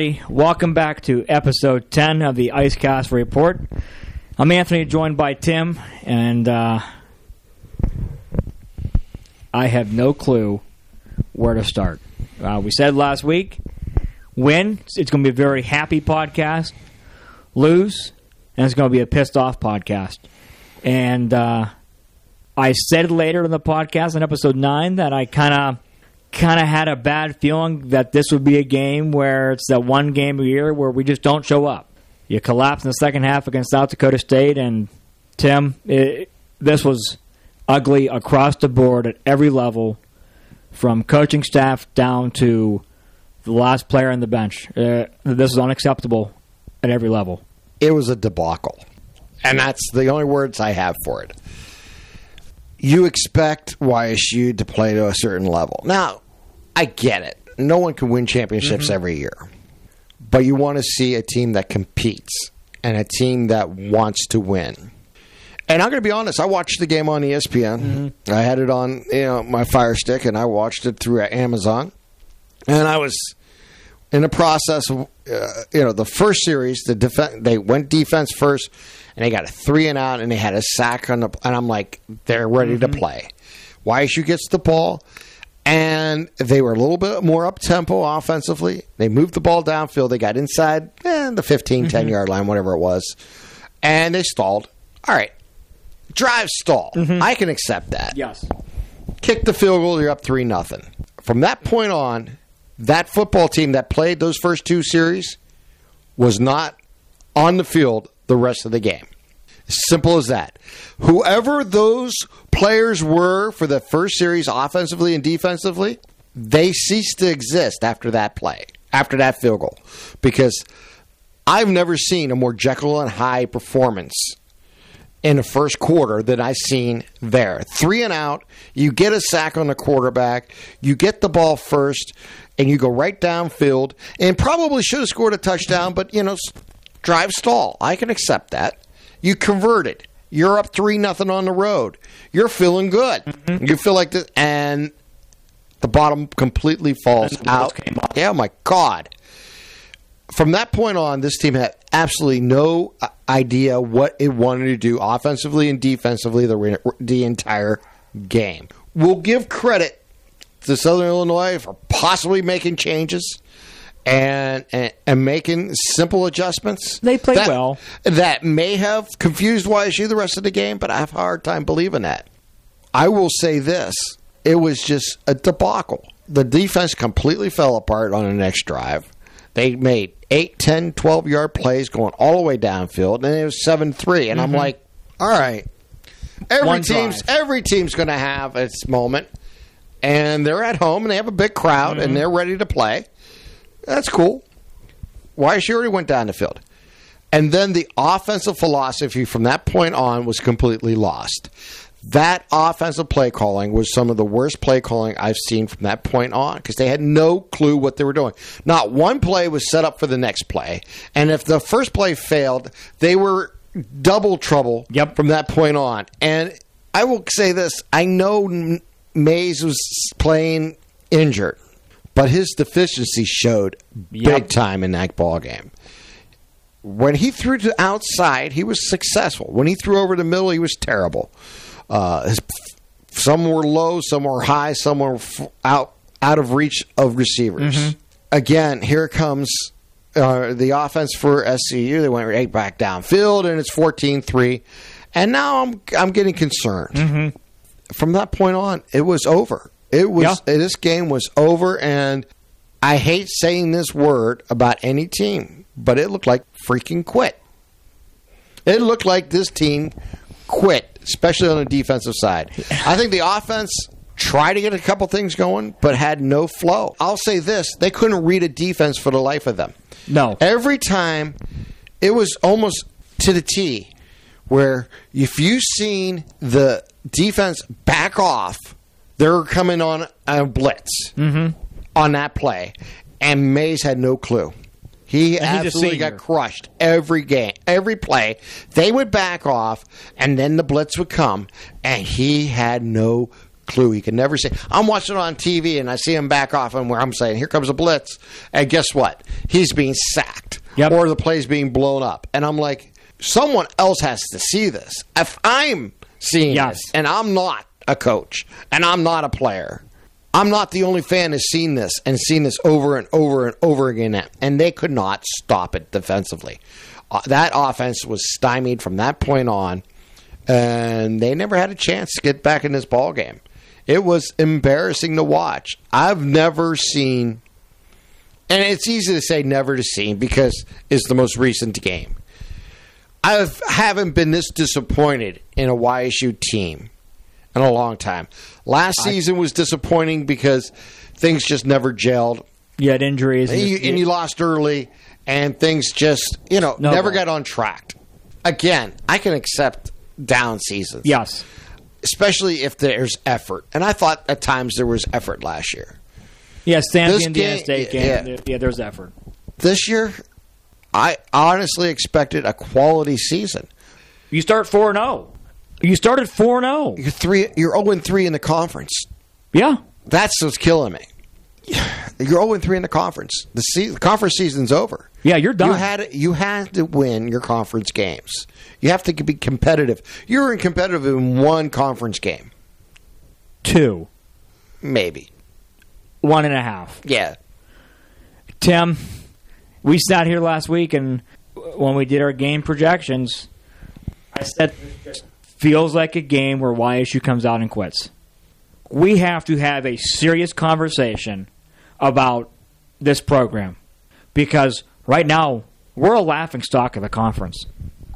everybody. Welcome back to episode 10 of the Icecast Report. I'm Anthony, joined by Tim, and uh, I have no clue where to start. Uh, we said last week win, it's going to be a very happy podcast. Lose, and it's going to be a pissed off podcast. And uh, I said later in the podcast in episode 9 that I kind of kind of had a bad feeling that this would be a game where it's that one game a year where we just don't show up. You collapse in the second half against South Dakota State, and Tim, it, this was ugly across the board at every level, from coaching staff down to the last player on the bench. Uh, this is unacceptable at every level. It was a debacle. And that's the only words I have for it. You expect YSU to play to a certain level. Now, I get it. No one can win championships Mm-hmm. every year. But you want to see a team that competes and a team that wants to win. And I'm going to be honest. I watched the game on ESPN. Mm-hmm. I had it on, you know, my Fire Stick, and I watched it through Amazon. And I was in the process of, uh, you know, the first series. The def- they went defense first, and they got a three and out, and they had a sack on the. And I'm like, they're ready to play. YSU gets the ball, and they were a little bit more up tempo offensively. They moved the ball downfield. They got inside eh, the 15, 10 yard line, whatever it was, and they stalled. All right, drive stall. I can accept that Yes. kick the field goal, you're up three nothing. From that point on, that football team that played those first two series was not on the field the rest of the game. Simple as that. Whoever those players were for the first series, offensively and defensively, they ceased to exist after that play, after that field goal, because I've never seen a more Jekyll and Hyde performance in the first quarter that I've seen there. Three and out, you get a sack on the quarterback, you get the ball first, and you go right downfield, and probably should have scored a touchdown, but you know, drive stall. I can accept that. You converted. You're up three nothing on the road. You're feeling good. You feel like this, and the bottom completely falls And the wheels out. Yeah, my God from that point on, this team had absolutely no uh, idea what it wanted to do offensively and defensively the, the entire game. We'll give credit to Southern Illinois for possibly making changes and and, and making simple adjustments. They played that, well. That may have confused YSU the rest of the game, but I have a hard time believing that. I will say this it was just a debacle. The defense completely fell apart on the next drive. They made 8, 10, 12 yard plays going all the way downfield, and it was 7 3. And I'm mm-hmm. like, all right. Every One team's drive. every team's going to have its moment, and they're at home and they have a big crowd and mm-hmm. they're ready to play. That's cool. Why she already went down the field. And then the offensive philosophy from that point on was completely lost. That offensive play calling was some of the worst play calling I've seen from that point on because they had no clue what they were doing. Not one play was set up for the next play. And if the first play failed, they were double trouble Yep. from that point on. And I will say this I know Mays was playing injured, but his deficiency showed Yep. big time in that ball game. When he threw to outside, he was successful. When he threw over the middle, he was terrible. Uh, his, some were low, some were high, some were f- out out of reach of receivers. Again, here comes uh, the offense for SIU. They went right back downfield, and it's 14-3. And now I'm I'm getting concerned. From that point on, it was over. It was uh, this game was over, and I hate saying this word about any team, but it looked like freaking quit. It looked like this team quit, especially on the defensive side. I think the offense tried to get a couple things going, but had no flow. I'll say this they couldn't read a defense for the life of them. No. Every time, it was almost to the T, where if you seen the defense back off, they were coming on a blitz on that play, and Mays had no clue. He And absolutely got crushed every game, every play. They would back off, and then the blitz would come, and he had no clue. He could never say. I'm watching it on TV and I see him back off, and where I'm saying, "Here comes a blitz," and guess what? He's being sacked, Yep. or the play's being blown up, and I'm like, someone else has to see this. If I'm seeing Yes. this, and I'm not a coach, and I'm not a player. I'm not the only fan who's seen this and seen this over and over and over again, and they could not stop it defensively. Uh, that offense was stymied from that point on, and they never had a chance to get back in this ball game. It was embarrassing to watch. I've never seen, and it's easy to say never to see because it's the most recent game. I haven't been this disappointed in a YSU team in a long time. Last season was disappointing because things just never gelled. You had injuries. And you, and you lost early, and things just, you know, No never ball. got on track. Again, I can accept down seasons. yes. Especially if there's effort. And I thought at times there was effort last year. Yes, Samford, This Indiana game- State yeah. game. Yeah. there's effort. This year, I honestly expected a quality season. You start 4 0. You started 4 0. You're three you're 0 and 3 in the conference. Yeah. That's what's killing me. You're 0 and 3 in the conference. The, se- the conference season's over. Yeah, you're done. You had you had to win your conference games. You have to be competitive. You were in competitive in one conference game, Two. maybe. One and a half. Yeah, Tim, we sat here last week and when we did our game projections, I said feels like a game where YSU comes out and quits. We have to have a serious conversation about this program because right now we're a laughing stock of the conference.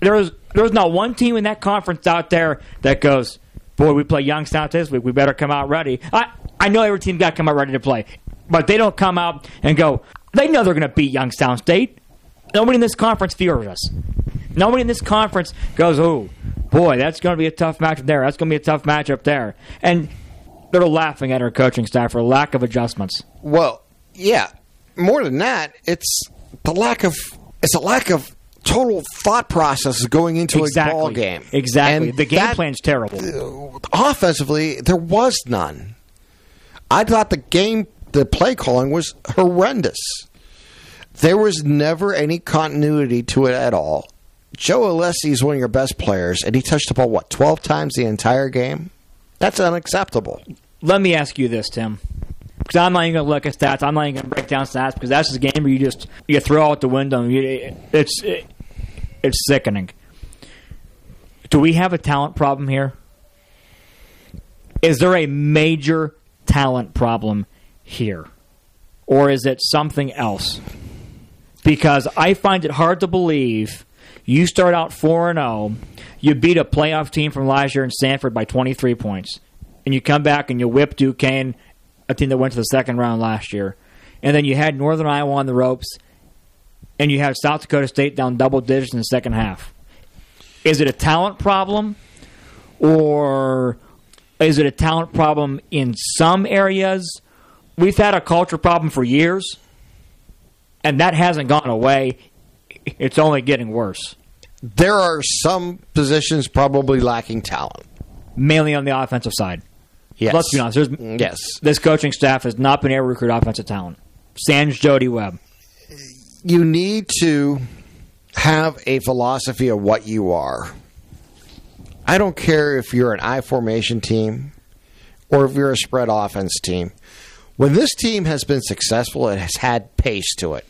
There is there's not one team in that conference out there that goes, boy, we play Youngstown this week. We better come out ready. I I know every team got to come out ready to play, but they don't come out and go. They know they're going to beat Youngstown State. Nobody in this conference fears us. Nobody in this conference goes, oh, boy, that's going to be a tough matchup there. That's going to be a tough matchup there. And they're laughing at our coaching staff for lack of adjustments. Well, yeah. More than that, it's the lack of it's a lack of total thought process going into Exactly. a ball game. Exactly. And the game that- plan's terrible. Uh, offensively, there was none. I thought the game, the play calling was horrendous. There was never any continuity to it at all. Joe Alessi is one of your best players, and he touched the ball what twelve times the entire game. That's unacceptable. Let me ask you this, Tim. Because I'm not even going to look at stats. I'm not even going to break down stats because that's just a game where you just you throw out the window. You, it's it, it's sickening. Do we have a talent problem here? Is there a major talent problem here, or is it something else? Because I find it hard to believe you start out four and zero, you beat a playoff team from last year in Samford by 23 points, and you come back and you whip Duquesne, a team that went to the second round last year, and then you had Northern Iowa on the ropes, and you had South Dakota State down double digits in the second half. Is it a talent problem, or is it a talent problem in some areas? We've had a culture problem for years, and that hasn't gone away. It's only getting worse, There are some positions probably lacking talent. mainly on the offensive side. Yes, Let's be honest. There's, mm, Yes, This coaching staff has not been able to recruit offensive talent. Sans Jody Webb. you need to have a philosophy of what you are. I don't care if you're an I formation team or if you're a spread offense team. When this team has been successful, it has had pace to it.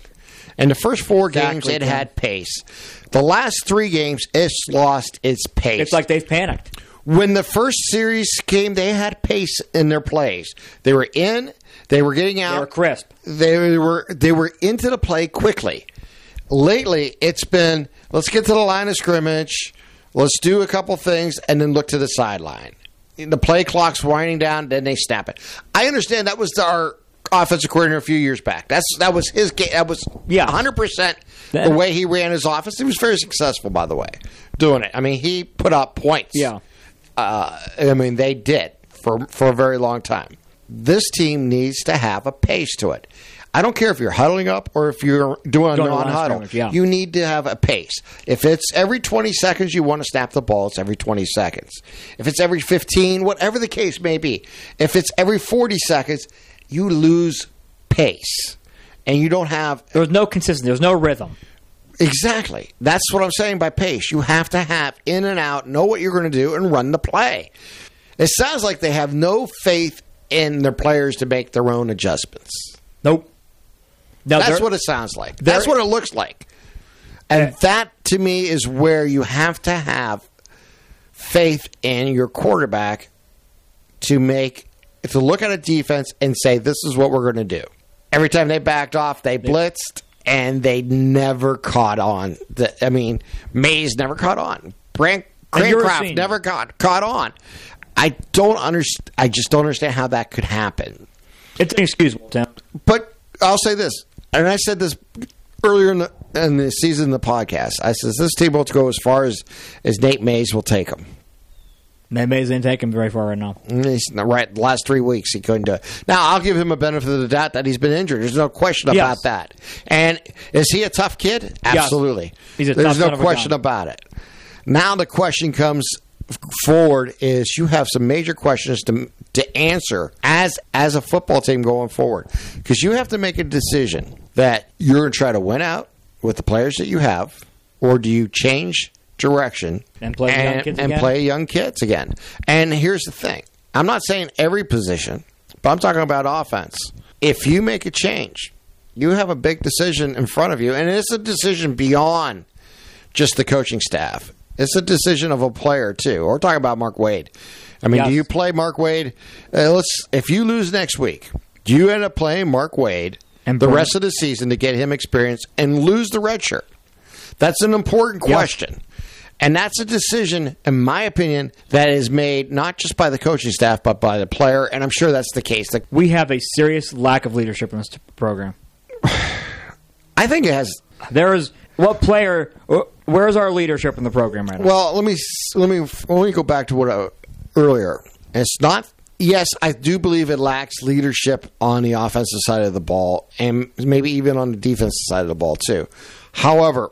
In the first four games, it had pace. The last three games, it's lost its pace. It's like they've panicked. when the first series came, they had pace in their plays. They were in, they were getting out, They were crisp. they were they were into the play quickly. Lately, it's been let's get to the line of scrimmage, let's do a couple things, and then look to the sideline. The play clock's winding down, then they snap it. I understand that was our offensive coordinator a few years back. That's that was his game. That was Yeah. hundred percent the way he ran his office. He was very successful, by the way, doing it. I mean, he put up points. Yeah. Uh, I mean, they did for for a very long time. This team needs to have a pace to it. I don't care if you're huddling up or if you're doing a a non-huddle. yeah. You need to have a pace. If it's every 20 seconds you want to snap the ball, it's every 20 seconds. If it's every 15, whatever the case may be. If it's every 40 seconds, you lose pace. And you don't have There was no consistency. There was no rhythm. Exactly. That's what I'm saying by pace. You have to have in and out, know what you're going to do, and run the play. It sounds like they have no faith in their players to make their own adjustments. Nope. Now, That's what it sounds like. That's what it looks like. And that, to me, is where you have to have faith in your quarterback to make to look at a defense and say, "This is what we're going to do." Every time they backed off, they blitzed, and they never caught on. The- I mean, Mays never caught on. Brand And you're a Crancraft senior. never caught caught on. I don't understand. I just don't understand how that could happen. it's inexcusable, Tim. But I'll say this, and I said this earlier in the in the season, of the podcast. I says this team will go as far as as Nate Mays will take them. Mays didn't take him very far right now. He's not right. The last three weeks he couldn't do it. Now I'll give him a benefit of the doubt that he's been injured. There's no question Yes. about that. And is he a tough kid? Absolutely. He's a There's no son of a question about it. Now the question comes forward is you have some major questions to to answer as as a football team going forward because you have to make a decision that you're going to try to win out with the players that you have or do you change direction And play young kids and again? play young kids again. And here's the thing. I'm not saying every position, but I'm talking about offense. If you make a change, you have a big decision in front of you, and it's a decision beyond just the coaching staff. It's a decision of a player too. We're talking about Mark Wade. I mean, Yes. do you play Mark Wade? Uh, let's. If you lose next week, do you end up playing Mark Wade And the rest of the season to get him experience and lose the red shirt? That's an important Yes. And that's a decision, in my opinion, that is made not just by the coaching staff, but by the player. And I'm sure that's the case. The- We have a serious lack of leadership in this t- program. I think it has. There is what player? Where's our leadership in the program right now? Well, let me let me let me go back to what I, earlier. It's not. Yes, I do believe it lacks leadership on the offensive side of the ball, and maybe even on the defensive side of the ball too. However,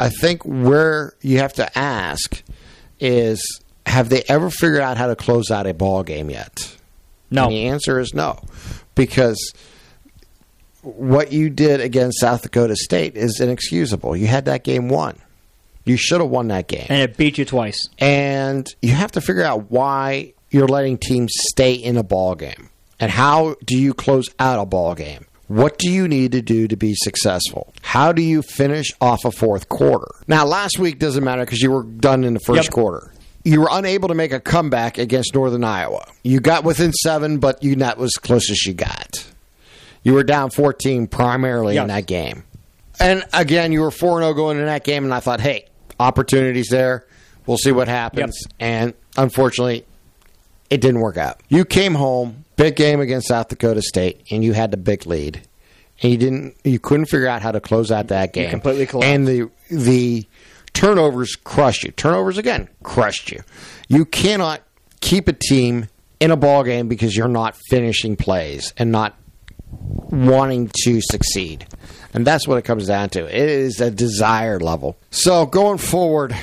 I think where you have to ask is, have they ever figured out how to close out a ball game yet? no. And the answer is no, because what you did against South Dakota State is inexcusable. You had that game won. You should have won that game. and it beat you twice. And you have to figure out why you're letting teams stay in a ball game. And how do you close out a ball game? What do you need to do to be successful? How do you finish off a fourth quarter? Now, last week doesn't matter because you were done in the first Yep. quarter. You were unable to make a comeback against Northern Iowa. You got within seven, but you that was close as you got. You were down 14 primarily in that game. And again, you were 4 0 going in that game, and I thought, hey, opportunities there. We'll see what happens. Yep. And unfortunately, it didn't work out. You came home, big game against South Dakota State, and you had the big lead. And you didn't you couldn't figure out how to close out that game. completely collapsed. And the the turnovers crushed you. Turnovers again crushed you. You cannot keep a team in a ball game because you're not finishing plays and not wanting to succeed. And that's what it comes down to. It is a desire level. So going forward,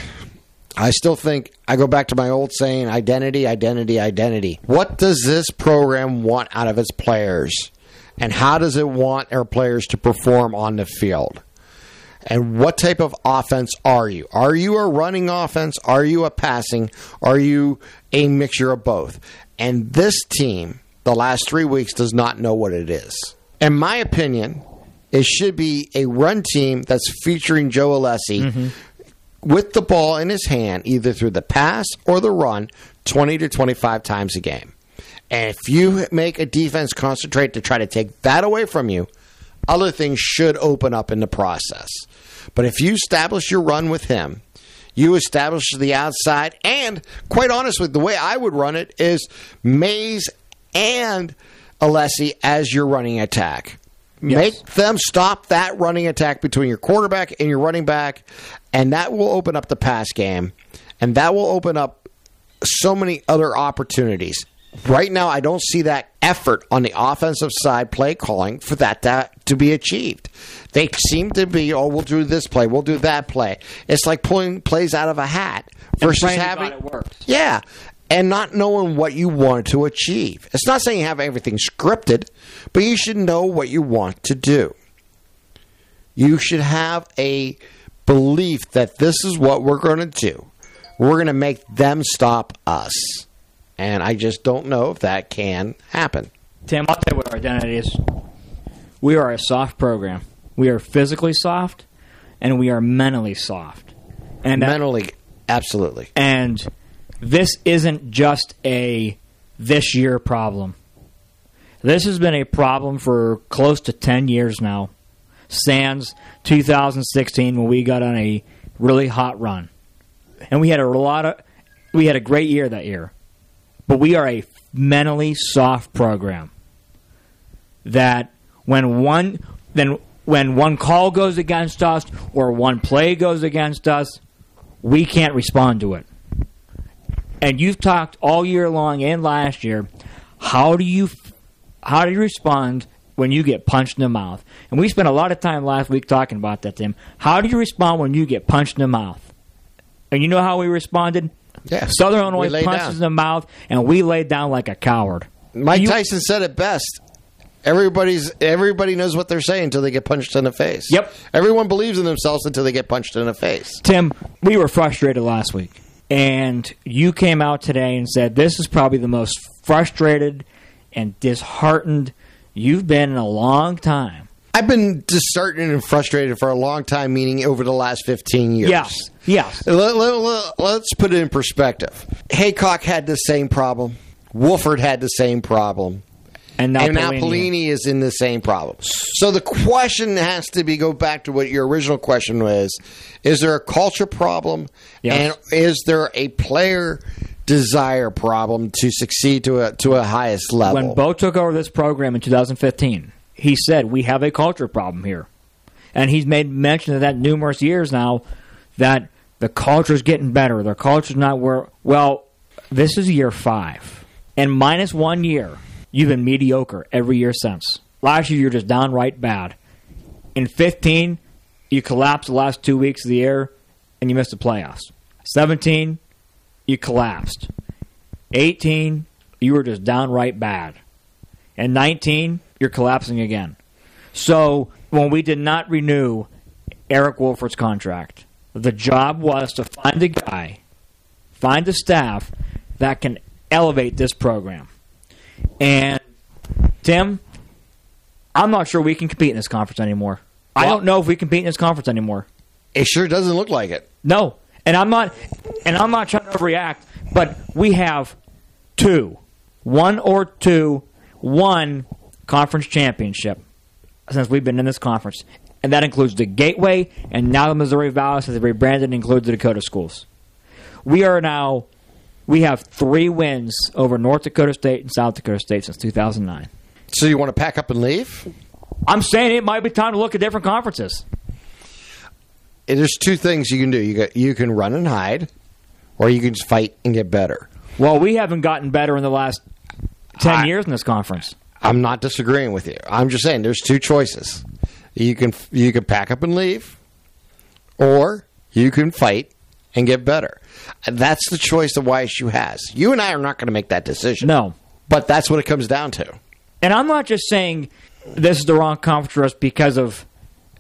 I still think I go back to my old saying identity, identity, identity. What does this program want out of its players? And how does it want our players to perform on the field? And what type of offense are you? Are you a running offense? Are you a passing? Are you a mixture of both? And this team, the last three weeks, does not know what it is. In my opinion, it should be a run team that's featuring Joe Alessi mm-hmm. With the ball in his hand, either through the pass or the run, 20 to 25 times a game. And if you make a defense concentrate to try to take that away from you, other things should open up in the process. But if you establish your run with him, you establish the outside, and quite honestly, the way I would run it is Mays and Alessi as your running attack. Make them stop that running attack between your quarterback and your running back, and that will open up the pass game, and that will open up so many other opportunities. right now, I don't see that effort on the offensive side play calling for that to, to be achieved. They seem to be, oh, we'll do this play, we'll do that play. It's like pulling plays out of a hat versus having it works. yeah, and not knowing what you want to achieve. It's not saying you have everything scripted, but you should know what you want to do. You should have a belief that this is what we're going to do. We're going to make them stop us. And I just don't know if that can happen. Tim, I'll tell you what our identity is. We are a soft program. We are physically soft, and we are mentally soft. And that- Mentally, absolutely. and this isn't just a this year problem. This has been a problem for close to 10 years now. Sans 2016 when we got on a really hot run. And we had a lot of we had a great year that year. But we are a mentally soft program. That when one then when one call goes against us or one play goes against us, we can't respond to it and you've talked all year long and last year. How do you how do you respond when you get punched in the mouth? And we spent a lot of time last week talking about that, Tim. How do you respond when you get punched in the mouth? And you know how we responded? Yeah. Southern Illinois punches down. in the mouth, and we laid down like a coward. Mike You- Tyson said it best. Everybody's everybody knows what they're saying until they get punched in the face. Yep. Everyone believes in themselves until they get punched in the face. Tim, we were frustrated last week. And you came out today and said this is probably the most frustrated and disheartened you've been in a long time. I've been disheartened and frustrated for a long time, meaning over the last 15 years. Yes. Yes. Let, us put it in perspective. Heacock had the same problem. Wolford had the same problem. And now, and now. Pelini is in the same problem. So the question has to be go back to what your original question was: Is there a culture problem, Yes. and is there a player desire problem to succeed to a to a highest level? when Bo took over this program in 2015, he said we have a culture problem here, and he's made mention of that numerous years now. That the culture's getting better. The culture's not where. Well, this is year five, and minus one year, you've been mediocre every year since. Last year, you're just downright bad. In 15, you collapsed the last two weeks of the year, and you missed the playoffs. 17, you collapsed. 18, you were just downright bad. And 19, you're collapsing again. So when we did not renew Eric Wolford's contract, the job was to find a guy, find a staff that can elevate this program. And Tim, I'm not sure we can compete in this conference anymore. I don't know if we compete in this conference anymore. it sure doesn't look like it. No, and I'm not, and I'm not trying to overreact, but we have two, one or two, one conference championship since we've been in this conference, and that includes the Gateway and now the Missouri Valley since they rebranded and includes the Dakota schools. We are now, we have three wins over North Dakota State and South Dakota State since 2009. So you want to pack up and leave? I'm saying it might be time to look at different conferences. There's two things you can do. You got you can run and hide, or you can just fight and get better. Well, we haven't gotten better in the last 10 I- years in this conference. I'm not disagreeing with you. I'm just saying there's two choices. You can you can pack up and leave, or you can fight and get better. That's the choice the YSU has. You and I are not going to make that decision. No. but that's what it comes down to. And I'm not just saying this is the wrong conference for us because of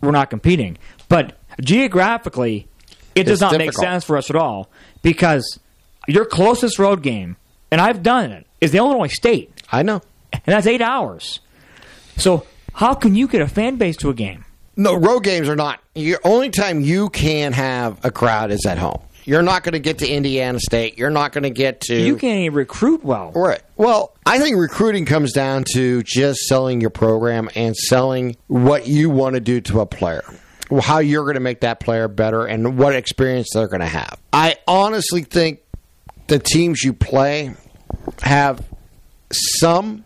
we're not competing, but geographically, it does It's not make sense for us at all because your closest road game, and I've done it, is the Illinois State, I know. and that's eight hours. So how can you get a fan base to a game? No, road games are not. The only time you can have a crowd is at home. You're not going to get to Indiana State. You're not going to get to. You can't even recruit well. Right. Well, I think recruiting comes down to just selling your program and selling what you want to do to a player. How you're going to make that player better and what experience they're going to have. I honestly think the teams you play have some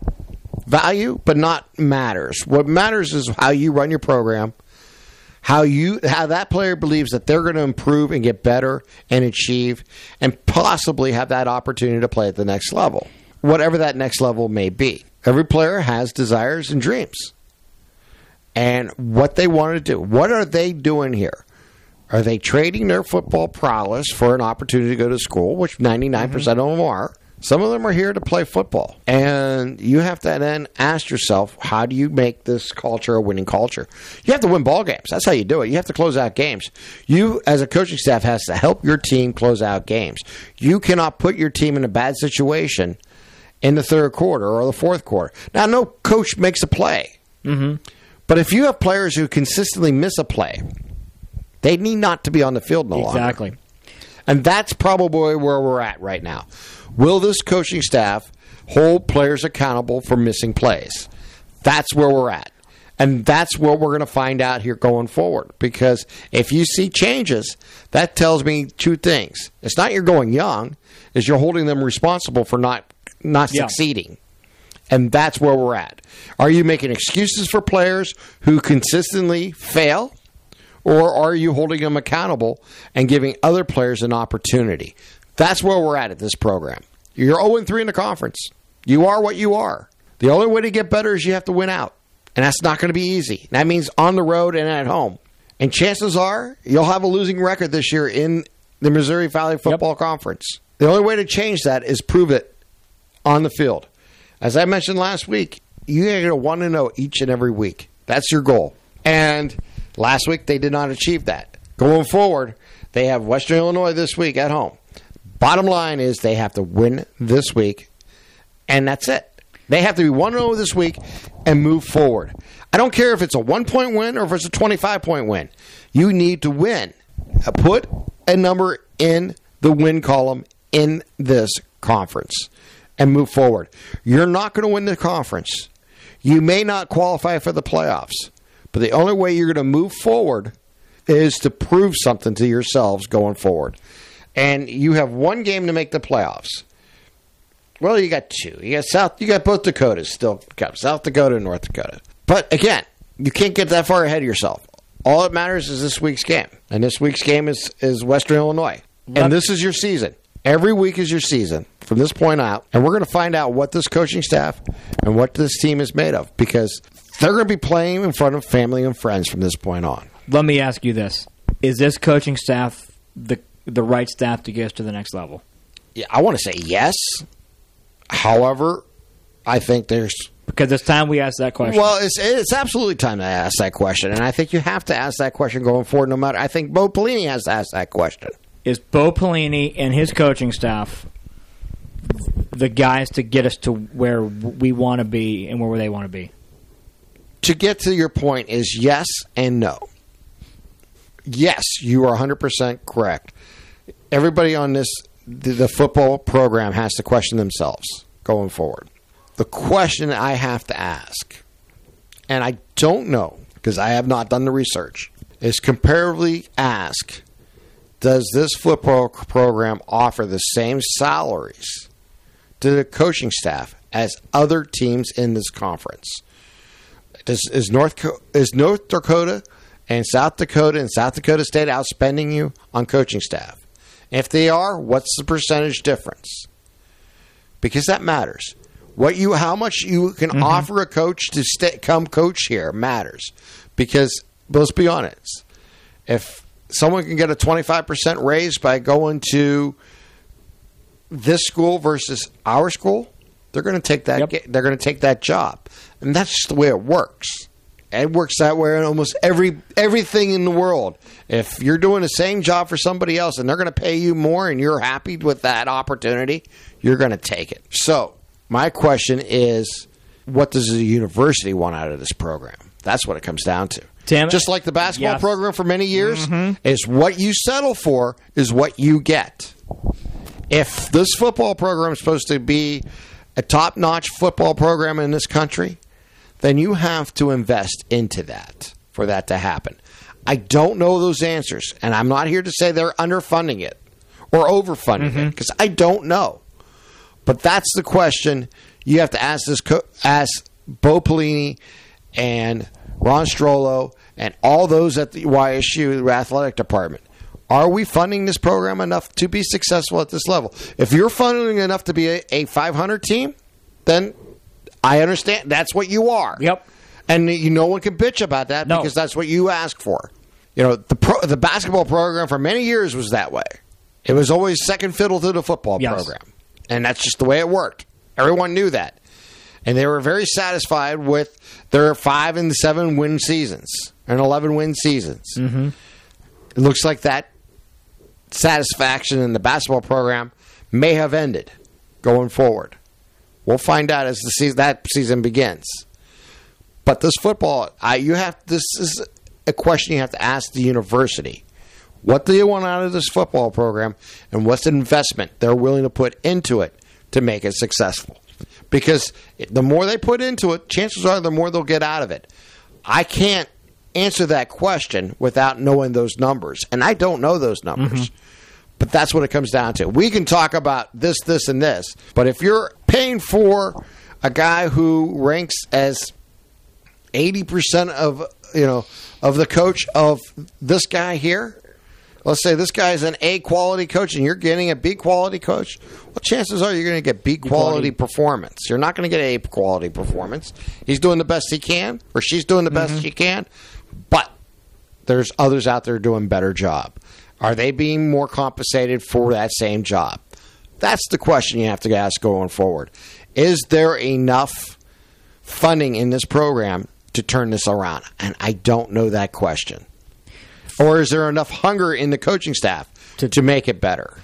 value, but not matters. What matters is how you run your program, how you how that player believes that they're going to improve and get better and achieve, and possibly have that opportunity to play at the next level. whatever that next level may be. Every player has desires and dreams. And what they want to do. What are they doing here? Are they trading their football prowess for an opportunity to go to school, which 99% of them are? Some of them are here to play football. And you have to then ask yourself, how do you make this culture a winning culture? You have to win ball games. That's how you do it. You have to close out games. You, as a coaching staff, has to help your team close out games. You cannot put your team in a bad situation in the third quarter or the fourth quarter. Now, no coach makes a play. Mm-hmm. But if you have players who consistently miss a play, they need not to be on the field no longer. Exactly. And that's probably where we're at right now. Will this coaching staff hold players accountable for missing plays? That's where we're at. And that's what we're going to find out here going forward. Because if you see changes, that tells me two things. It's not you're going young, is you're holding them responsible for not not Yeah. succeeding. And that's where we're at. Are you making excuses for players who consistently fail? Or are you holding them accountable and giving other players an opportunity? That's where we're at at this program. You're 0 3 in the conference. You are what you are. The only way to get better is you have to win out. And that's not going to be easy. That means on the road and at home. And chances are you'll have a losing record this year in the Missouri Valley Football Conference. The only way to change that is prove it on the field. As I mentioned last week, you got to 1 0 each and every week. That's your goal. And last week they did not achieve that. Going forward, they have Western Illinois this week at home. Bottom line is they have to win this week, and that's it. They have to be 1 0 this week and move forward. I don't care if it's a one point win or if it's a 25 point win. You need to win. Put a number in the win column in this conference and move forward. You're not going to win the conference. You may not qualify for the playoffs, but the only way you're going to move forward is to prove something to yourselves going forward. And you have one game to make the playoffs. Well, you got two. You got South. You got both Dakotas still. Got South Dakota and North Dakota. But again, you can't get that far ahead of yourself. All that matters is this week's game, and this week's game is is Western Illinois, and this is your season. Every week is your season from this point out, and we're going to find out what this coaching staff and what this team is made of because they're going to be playing in front of family and friends from this point on. Let me ask you this: Is this coaching staff the the right staff to get us to the next level? Yeah, I want to say yes. However, I think there's Because it's time we ask that question. Well, it's it's absolutely time to ask that question, and I think you have to ask that question going forward. No matter, I think Bo Pelini has to ask that question. Is Bo Pelini and his coaching staff the guys to get us to where we want to be and where they want to be? To get to your point, is yes and no. Yes, you are 100 percent correct. Everybody on this the football program has to question themselves going forward. The question I have to ask, and I don't know because I have not done the research, is comparatively ask does this football program offer the same salaries to the coaching staff as other teams in this conference? Does, is North is North Dakota and South Dakota and South Dakota State outspending you on coaching staff? If they are, what's the percentage difference? Because that matters. What you, how much you can mm-hmm. offer a coach to stay, come coach here matters. Because let's be honest, if someone can get a twenty five percent raise by going to this school versus our school, they're going to take that. Yep. They're going to take that job, and that's just the way it works. It works that way in almost every everything in the world. If you're doing the same job for somebody else and they're going to pay you more, and you're happy with that opportunity, you're going to take it. So, my question is, what does the university want out of this program? That's what it comes down to. Tim- Just like the basketball Yes. program for many years, mm-hmm. is what you settle for is what you get if this football program is supposed to be a top notch football program in this country, then you have to invest into that for that to happen. I don't know those answers, and I'm not here to say they're underfunding it or overfunding it mm-hmm. because I don't know. But that's the question you have to ask this co- ask Bo Pelini and Ron Strollo and all those at the YSU athletic department. Are we funding this program enough to be successful at this level? If you're funding enough to be a, a 500 team, then I understand that's what you are. Yep. And you, no one can bitch about that No. because that's what you ask for. You know, the pro, the basketball program for many years was that way. It was always second fiddle to the football Yes. program, and that's just the way it worked. Everyone knew that, and they were very satisfied with their five and seven win seasons and eleven win seasons. Mm-hmm. It looks like that satisfaction in the basketball program may have ended going forward. We'll find out as the season, that season begins. But this football, I, you have this is a question you have to ask the university. What do you want out of this football program, and what's the investment they're willing to put into it to make it successful? Because the more they put into it, chances are the more they'll get out of it. I can't answer that question without knowing those numbers, and I don't know those numbers. Mm-hmm. But that's what it comes down to. We can talk about this, this, and this, but if you're paying for a guy who ranks as eighty percent of you know of the coach of this guy here. Let's say this guy is an A quality coach and you're getting a B quality coach. Well, chances are you're going to get B quality quality. performance. You're not going to get A quality performance. He's doing the best he can, or she's doing the best mm-hmm. she can, but there's others out there doing better job. Are they being more compensated for that same job? That's the question you have to ask going forward. Is there enough funding in this program to turn this around? And I don't know that question. Or is there enough hunger in the coaching staff to, to make it better?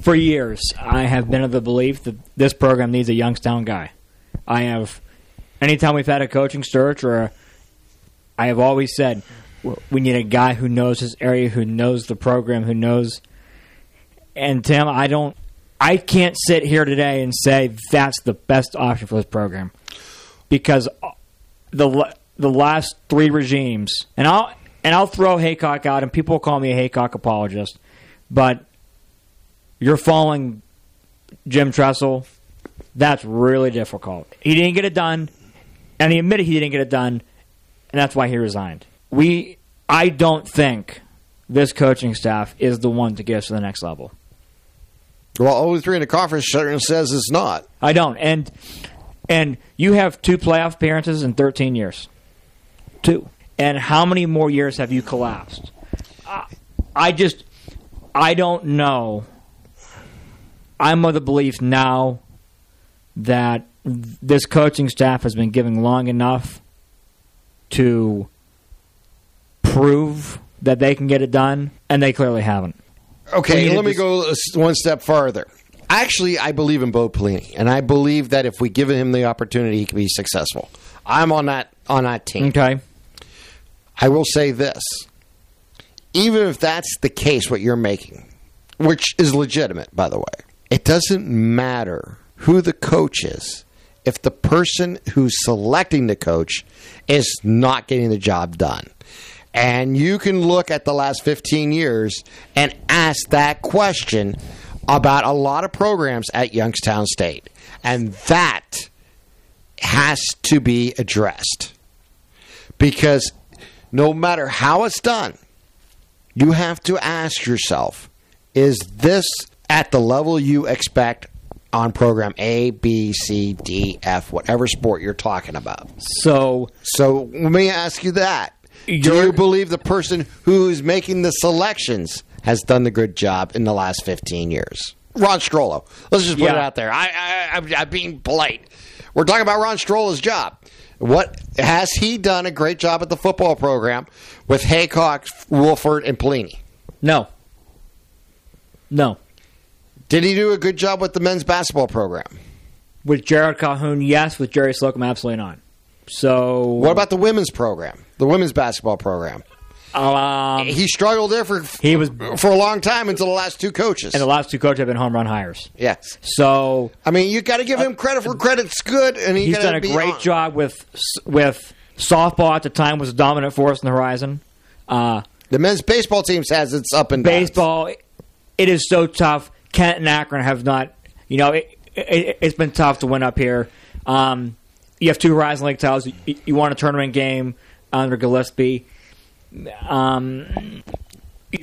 For years, I have been of the belief that this program needs a Youngstown guy. I have, anytime we've had a coaching search, or a, I have always said we need a guy who knows his area, who knows the program, who knows. And Tim, I don't, I can't sit here today and say that's the best option for this program because the the last three regimes, and I'll and I'll throw Heacock out, and people will call me a Heacock apologist, but you're following Jim Tressel. That's really difficult. He didn't get it done, and he admitted he didn't get it done, and that's why he resigned. We, I don't think this coaching staff is the one to get us to the next level. Well, 03 in the conference certainly says it's not. I don't. And and you have two playoff appearances in 13 years. Two. And how many more years have you collapsed? I, I just I don't know. I'm of the belief now that this coaching staff has been giving long enough to prove that they can get it done, and they clearly haven't. Okay, let me this- go one step farther. Actually, I believe in Bo Pelini, and I believe that if we give him the opportunity, he can be successful. I'm on that on that team. Okay. I will say this: even if that's the case, what you're making, which is legitimate, by the way, it doesn't matter who the coach is if the person who's selecting the coach is not getting the job done. And you can look at the last 15 years and ask that question about a lot of programs at Youngstown State. And that has to be addressed. Because no matter how it's done, you have to ask yourself is this at the level you expect on program A, B, C, D, F, whatever sport you're talking about? So So let me ask you that. Do You're- believe the person who's making the selections has done the good job in the last 15 years? Ron Strollo. Let's just put it out there. I, I, I'm, I'm being polite. We're talking about Ron Strollo's job. What has he done a great job at the football program with Heacock, Wolford, and Pelini? no. No. Did he do a good job with the men's basketball program? With Jerrod Calhoun, yes. With Jerry Slocum, absolutely not. So What about the women's program, the women's basketball program? Um, He struggled there for He was- for a long time until the last two coaches. and the last two coaches have been home run hires. yes, So I mean you got to give him credit for credit's good, and he he's done a great on- job with with softball at the time was a dominant force in the horizon. Uh, The men's baseball teams has its up and downs. baseball, it is so tough. Kent and Akron have not, you know, it, it, it's been tough to win up here. Um, you have two Horizon League titles. You, you won a tournament game under Gillispie. Um,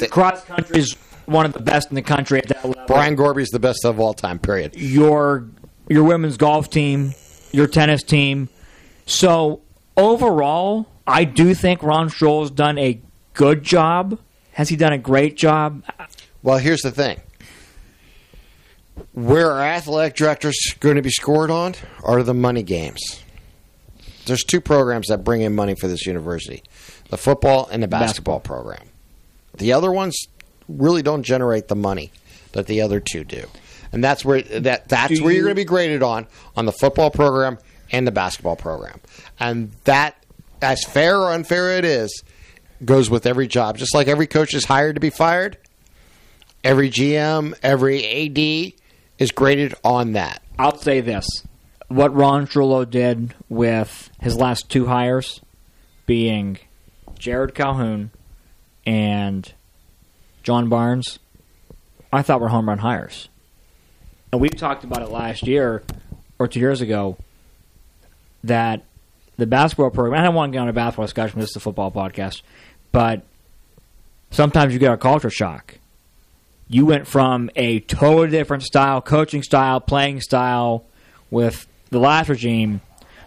Cross country is one of the best in the country at that level. Brian Gorby's the best of all time. Period. your your women's golf team, your tennis team. So overall, I do think Ron Stroll has done a good job. Has he done a great job? Well, here's the thing. Where are athletic directors going to be scored on are the money games. There's two programs that bring in money for this university the football and the basketball, program. The other ones really don't generate the money that the other two do. And that's where that that's Do where you're you- going to be graded on on the football program and the basketball program. And that as fair or unfair it is goes with every job. Just like every coach is hired to be fired, every GM, every AD is graded on that. I'll say this: what Ron Strollo did with his last two hires, being Jerrod Calhoun and John Barnes, I thought were home run hires. And we talked about it last year or two years ago that the basketball program. I don't want to get on a basketball discussion. This is a football podcast, but sometimes you get a culture shock you went from a totally different style, coaching style, playing style with the last regime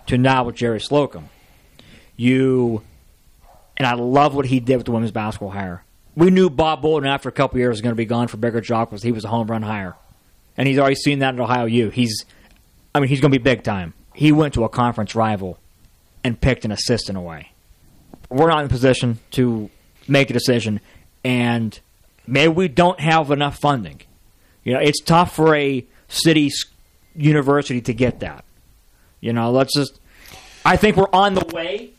to now with Jerry Slocum. You, and I love what he did with the women's basketball hire. We knew Bob Boldon after a couple years was going to be gone for bigger job because he was a home run hire. And he's already seen that at Ohio U. He's, I mean, he's going to be big time. He went to a conference rival and picked an assistant away. We're not in position to make a decision, and maybe we don't have enough funding. You know, it's tough for a city university to get that. You know, let's just. I think we're on the way.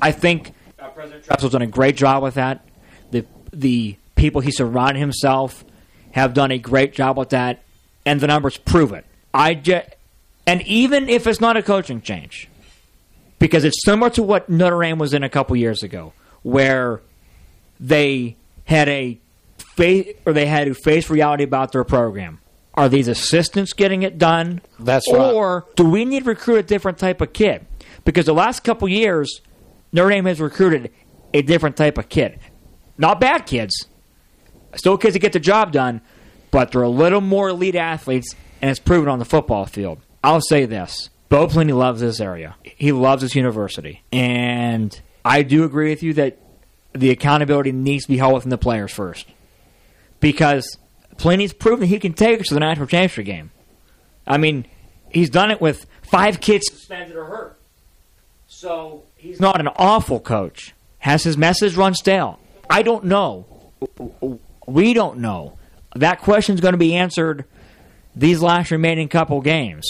I think uh, President Tressel's done a great job with that. The the people he surrounded himself have done a great job with that, and the numbers prove it. I just, and even if it's not a coaching change, because it's similar to what Notre Dame was in a couple years ago, where they had a face or they had to face reality about their program. Are these assistants getting it done? That's right. or do we need to recruit a different type of kid? Because the last couple years, Notre Dame has recruited a different type of kid. Not bad kids, still kids that get the job done, but they're a little more elite athletes, and it's proven on the football field. I'll say this: Bo Pelini loves this area. He loves this university, and I do agree with you that the accountability needs to be held within the players first, because Pelini's proven that he can take us to the national championship game. I mean, he's done it with five kids suspended or hurt. So he's not an awful coach. Has his message run stale? I don't know. We don't know. That question's going to be answered these last remaining couple games.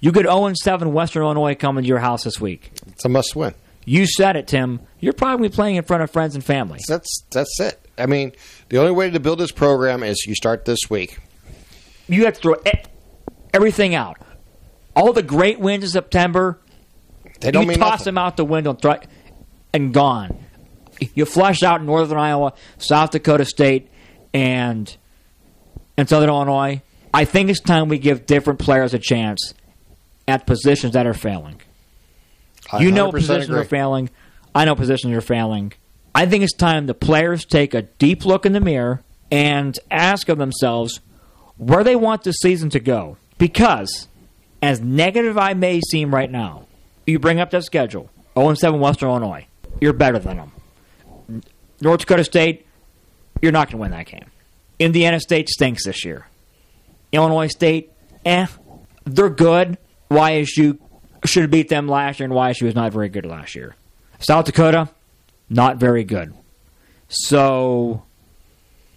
You get 0 7 Western Illinois coming to your house this week. It's a must win. You said it, Tim. You're probably playing in front of friends and family. That's that's it. I mean, the only way to build this program is you start this week. You have to throw everything out. All the great wins in September, They don't you mean toss nothing. them out the window and, and gone. You flush out Northern Iowa, South Dakota State, and and Southern Illinois. I think it's time we give different players a chance at positions that are failing. You know 100% positions agree. are failing. I know positions are failing. I think it's time the players take a deep look in the mirror and ask of themselves where they want this season to go. Because, as negative I may seem right now, you bring up that schedule 0 7 Western Illinois. You're better than them. North Dakota State, you're not going to win that game. Indiana State stinks this year. Illinois State, eh, they're good. YSU should have beat them last year, and YSU was not very good last year. South Dakota, not very good. So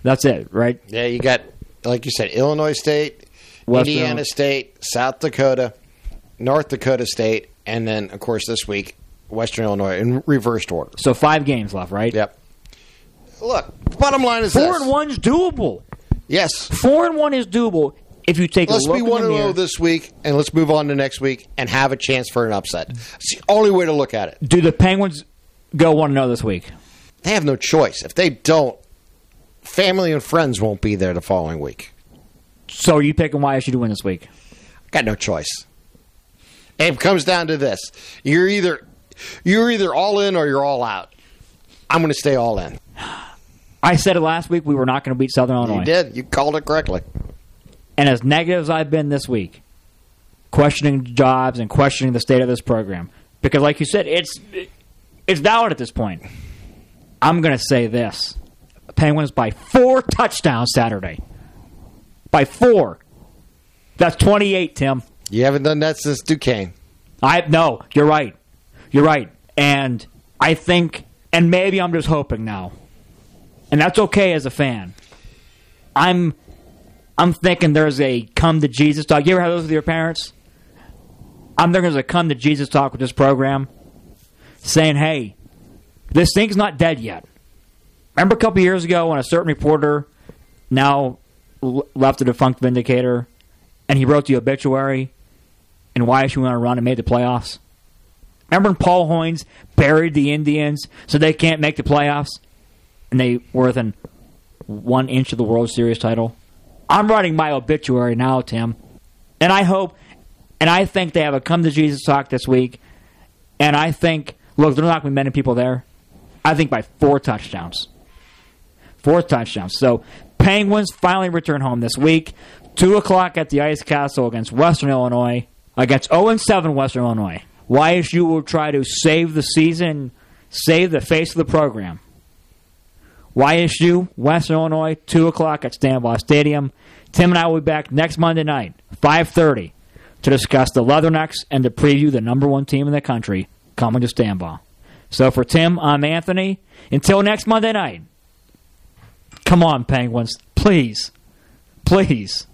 that's it, right? Yeah, you got like you said, Illinois State, Western- Indiana State, South Dakota, North Dakota State, and then of course this week Western Illinois in reversed order. So five games left, right? Yep. Look, bottom line is Four this. and one's doable. Yes. Four and one is doable if you take Let's a look be in the one and oh mirror. zero this week, and let's move on to next week and have a chance for an upset. It's the only way to look at it. Do the Penguins go one and zero this week? They have no choice. If they don't, family and friends won't be there the following week. So are you picking YSU to win this week? I got no choice. It comes down to this: you're either you're either all in or you're all out. I'm going to stay all in. I said it last week. We were not going to beat Southern Illinois. You did. You called it correctly. And as negative as I've been this week, questioning jobs and questioning the state of this program, because like you said, it's it's valid at this point. I'm going to say this: Penguins by four touchdowns Saturday. By four. That's 28, Tim. You haven't done that since Duquesne. I no, you're right. You're right. And I think and maybe I'm just hoping now. And that's okay as a fan. I'm I'm thinking there's a come to Jesus talk. You ever have those with your parents? I'm thinking there's a come to Jesus talk with this program saying, hey, this thing's not dead yet. Remember a couple years ago when a certain reporter now left the defunct Vindicator and he wrote the obituary and YSU went on a run and made the playoffs? Remember when Paul Hoynes buried the Indians so they can't make the playoffs and they were within one inch of the World Series title? I'm writing my obituary now, Tim. And I hope, and I think they have a come to Jesus talk this week. And I think, look, there's not going to be many people there. I think by four touchdowns. Four touchdowns. So Penguins finally return home this week. 2 o'clock at the Ice Castle against Western Illinois. Against 0 7 Western Illinois. YSU will try to save the season, save the face of the program. YSU, Western Illinois, 2 o'clock at Stambaugh Stadium. Tim and I will be back next Monday night, 5.30, to discuss the Leathernecks and to preview the number one team in the country coming to Stambaugh. So for Tim, I'm Anthony. Until next Monday night, come on, Penguins. Please. Please.